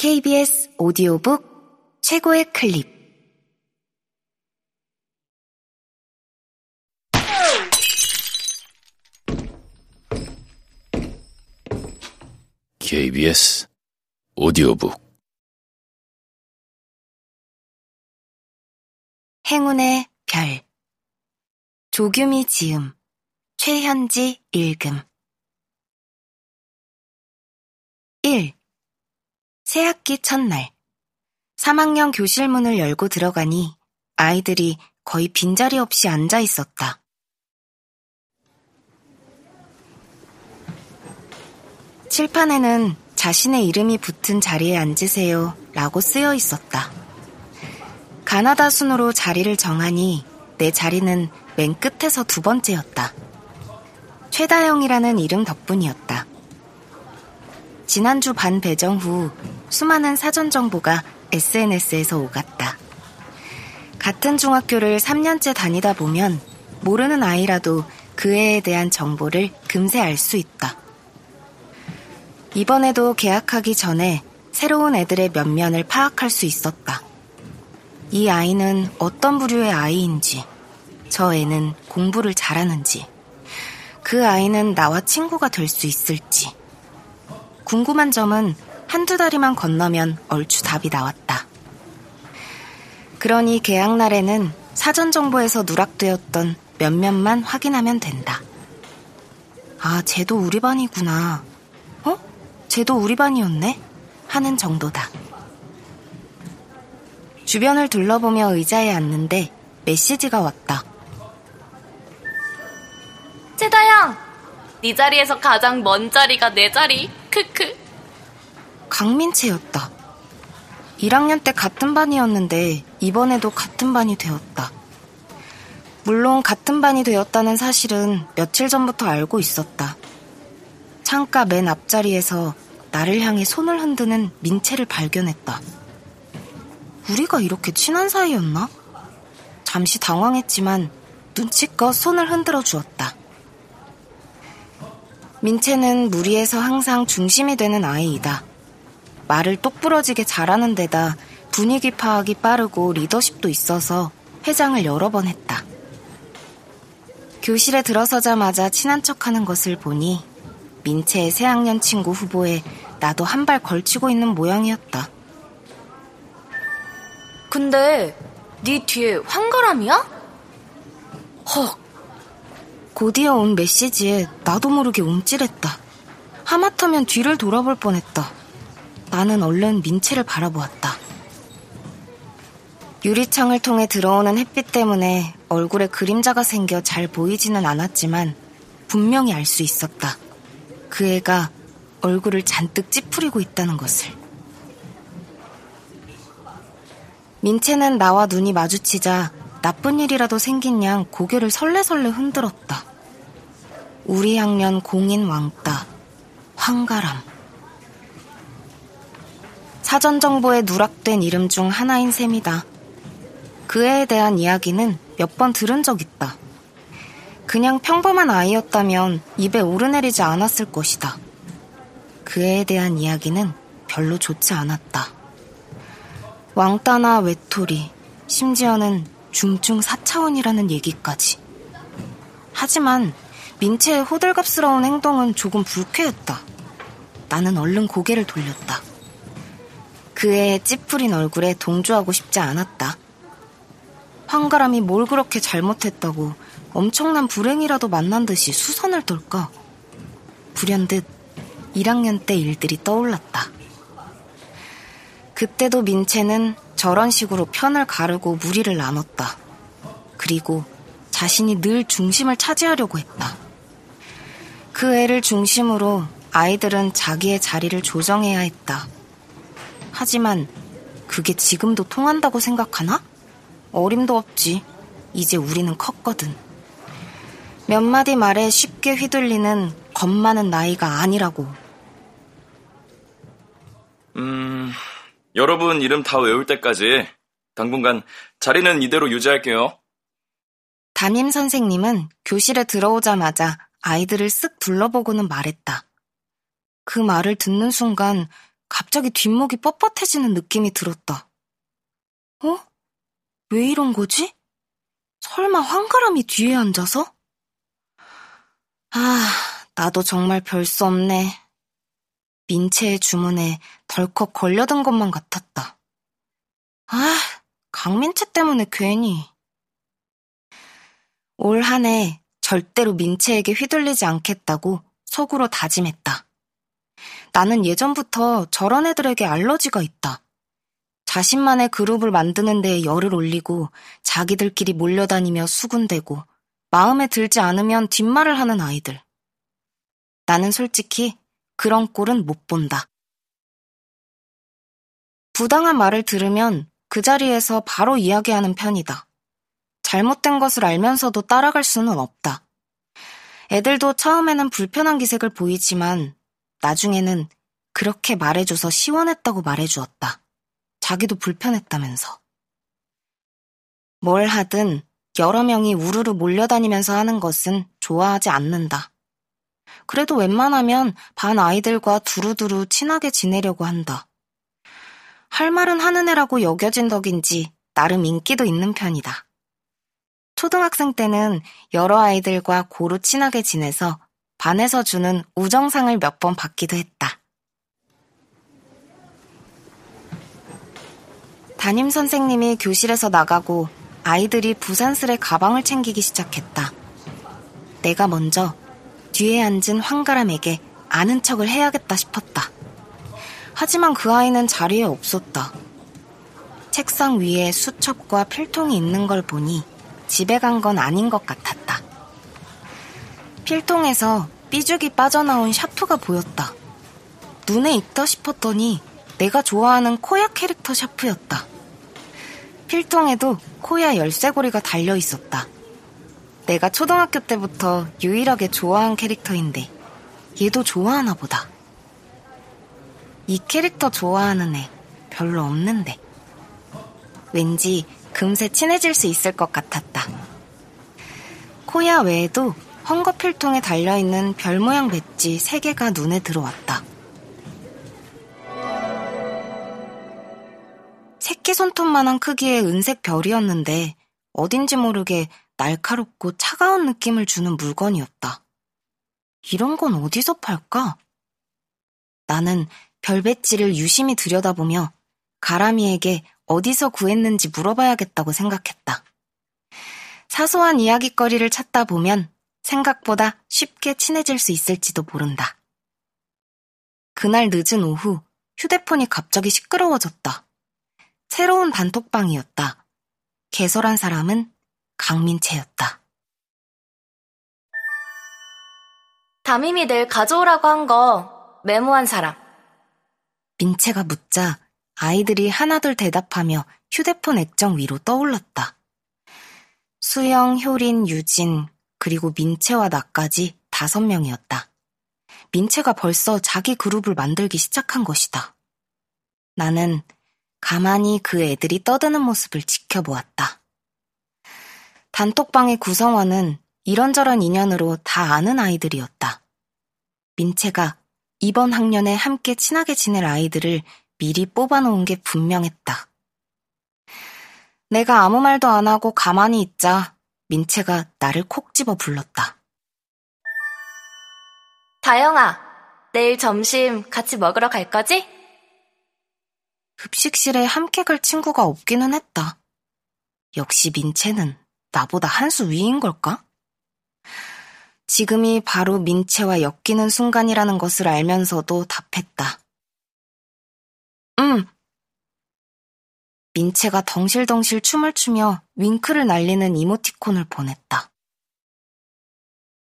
KBS 오디오북 최고의 클립. KBS 오디오북. 행운의 별. 조규미 지음. 최현지 읽음. 1. 새학기 첫날 3학년 교실 문을 열고 들어가니 아이들이 거의 빈자리 없이 앉아 있었다. 칠판에는 자신의 이름이 붙은 자리에 앉으세요 라고 쓰여 있었다. 가나다 순으로 자리를 정하니 내 자리는 맨 끝에서 두 번째였다. 최다영이라는 이름 덕분이었다. 지난주 반 배정 후 수많은 사전 정보가 SNS에서 오갔다. 같은 중학교를 3년째 다니다 보면 모르는 아이라도 그 애에 대한 정보를 금세 알 수 있다. 이번에도 계약하기 전에 새로운 애들의 면면을 파악할 수 있었다. 이 아이는 어떤 부류의 아이인지, 저 애는 공부를 잘하는지, 그 아이는 나와 친구가 될 수 있을지. 궁금한 점은 한두 다리만 건너면 얼추 답이 나왔다. 그러니 계약 날에는 사전 정보에서 누락되었던 몇몇만 확인하면 된다. 아, 쟤도 우리 반이구나. 어? 쟤도 우리 반이었네? 하는 정도다. 주변을 둘러보며 의자에 앉는데 메시지가 왔다. 최다영! 네 자리에서 가장 먼 자리가 내 자리. 강민채였다. 1학년 때 같은 반이었는데 이번에도 같은 반이 되었다. 물론 같은 반이 되었다는 사실은 며칠 전부터 알고 있었다. 창가 맨 앞자리에서 나를 향해 손을 흔드는 민채를 발견했다. 우리가 이렇게 친한 사이였나? 잠시 당황했지만 눈치껏 손을 흔들어 주었다. 민채는 무리에서 항상 중심이 되는 아이이다. 말을 똑부러지게 잘하는 데다 분위기 파악이 빠르고 리더십도 있어서 회장을 여러 번 했다. 교실에 들어서자마자 친한 척 하는 것을 보니 민채의 새학년 친구 후보에 나도 한 발 걸치고 있는 모양이었다. 근데 네 뒤에 황가람이야? 헉. 곧이어 온 메시지에 나도 모르게 움찔했다. 하마터면 뒤를 돌아볼 뻔했다. 나는 얼른 민채를 바라보았다. 유리창을 통해 들어오는 햇빛 때문에 얼굴에 그림자가 생겨 잘 보이지는 않았지만 분명히 알 수 있었다. 그 애가 얼굴을 잔뜩 찌푸리고 있다는 것을. 민채는 나와 눈이 마주치자 나쁜 일이라도 생긴 양 고개를 설레설레 흔들었다. 우리 학년 공인 왕따, 황가람. 사전 정보에 누락된 이름 중 하나인 셈이다. 그 애에 대한 이야기는 몇 번 들은 적 있다. 그냥 평범한 아이였다면 입에 오르내리지 않았을 것이다. 그 애에 대한 이야기는 별로 좋지 않았다. 왕따나 외톨이, 심지어는 중증 4차원이라는 얘기까지. 하지만 민채의 호들갑스러운 행동은 조금 불쾌했다. 나는 얼른 고개를 돌렸다. 그 애의 찌푸린 얼굴에 동조하고 싶지 않았다. 황가람이 뭘 그렇게 잘못했다고 엄청난 불행이라도 만난 듯이 수선을 떨까? 불현듯 1학년 때 일들이 떠올랐다. 그때도 민채는 저런 식으로 편을 가르고 무리를 나눴다. 그리고 자신이 늘 중심을 차지하려고 했다. 그 애를 중심으로 아이들은 자기의 자리를 조정해야 했다. 하지만 그게 지금도 통한다고 생각하나? 어림도 없지. 이제 우리는 컸거든. 몇 마디 말에 쉽게 휘둘리는 겁 많은 나이가 아니라고. 음, 여러분 이름 다 외울 때까지 당분간 자리는 이대로 유지할게요. 담임 선생님은 교실에 들어오자마자 아이들을 쓱 둘러보고는 말했다. 그 말을 듣는 순간 갑자기 뒷목이 뻣뻣해지는 느낌이 들었다. 어? 왜 이런 거지? 설마 황가람이 뒤에 앉아서? 아, 나도 정말 별 수 없네. 민채의 주문에 덜컥 걸려든 것만 같았다. 아, 강민채 때문에 괜히. 올 한 해 절대로 민채에게 휘둘리지 않겠다고 속으로 다짐했다. 나는 예전부터 저런 애들에게 알러지가 있다. 자신만의 그룹을 만드는 데에 열을 올리고 자기들끼리 몰려다니며 수군대고 마음에 들지 않으면 뒷말을 하는 아이들. 나는 솔직히 그런 꼴은 못 본다. 부당한 말을 들으면 그 자리에서 바로 이야기하는 편이다. 잘못된 것을 알면서도 따라갈 수는 없다. 애들도 처음에는 불편한 기색을 보이지만 나중에는 그렇게 말해줘서 시원했다고 말해주었다. 자기도 불편했다면서. 뭘 하든 여러 명이 우르르 몰려다니면서 하는 것은 좋아하지 않는다. 그래도 웬만하면 반 아이들과 두루두루 친하게 지내려고 한다. 할 말은 하는 애라고 여겨진 덕인지 나름 인기도 있는 편이다. 초등학생 때는 여러 아이들과 고루 친하게 지내서 반에서 주는 우정상을 몇 번 받기도 했다. 담임 선생님이 교실에서 나가고 아이들이 부산스레 가방을 챙기기 시작했다. 내가 먼저 뒤에 앉은 황가람에게 아는 척을 해야겠다 싶었다. 하지만 그 아이는 자리에 없었다. 책상 위에 수첩과 필통이 있는 걸 보니 집에 간 건 아닌 것 같았다. 필통에서 삐죽이 빠져나온 샤프가 보였다. 눈에 익다 싶었더니 내가 좋아하는 코야 캐릭터 샤프였다. 필통에도 코야 열쇠고리가 달려 있었다. 내가 초등학교 때부터 유일하게 좋아한 캐릭터인데 얘도 좋아하나 보다. 이 캐릭터 좋아하는 애 별로 없는데. 왠지 금세 친해질 수 있을 것 같았다. 코야 외에도 헝거 필통에 달려있는 별 모양 배지 3개가 눈에 들어왔다. 새끼 손톱만한 크기의 은색 별이었는데 어딘지 모르게 날카롭고 차가운 느낌을 주는 물건이었다. 이런 건 어디서 팔까? 나는 별 배지를 유심히 들여다보며 가람이에게 어디서 구했는지 물어봐야겠다고 생각했다. 사소한 이야기거리를 찾다 보면 생각보다 쉽게 친해질 수 있을지도 모른다. 그날 늦은 오후 휴대폰이 갑자기 시끄러워졌다. 새로운 단톡방이었다. 개설한 사람은 강민채였다. 담임이 내일 가져오라고 한 거 메모한 사람. 민채가 묻자 아이들이 하나둘 대답하며 휴대폰 액정 위로 떠올랐다. 수영, 효린, 유진, 그리고 민채와 나까지 다섯 명이었다. 민채가 벌써 자기 그룹을 만들기 시작한 것이다. 나는 가만히 그 애들이 떠드는 모습을 지켜보았다. 단톡방의 구성원은 이런저런 인연으로 다 아는 아이들이었다. 민채가 이번 학년에 함께 친하게 지낼 아이들을 미리 뽑아놓은 게 분명했다. 내가 아무 말도 안 하고 가만히 있자 민채가 나를 콕 집어 불렀다. 다영아, 내일 점심 같이 먹으러 갈 거지? 급식실에 함께 갈 친구가 없기는 했다. 역시 민채는 나보다 한 수 위인 걸까? 지금이 바로 민채와 엮이는 순간이라는 것을 알면서도 답했다. 응. 민채가 덩실덩실 춤을 추며 윙크를 날리는 이모티콘을 보냈다.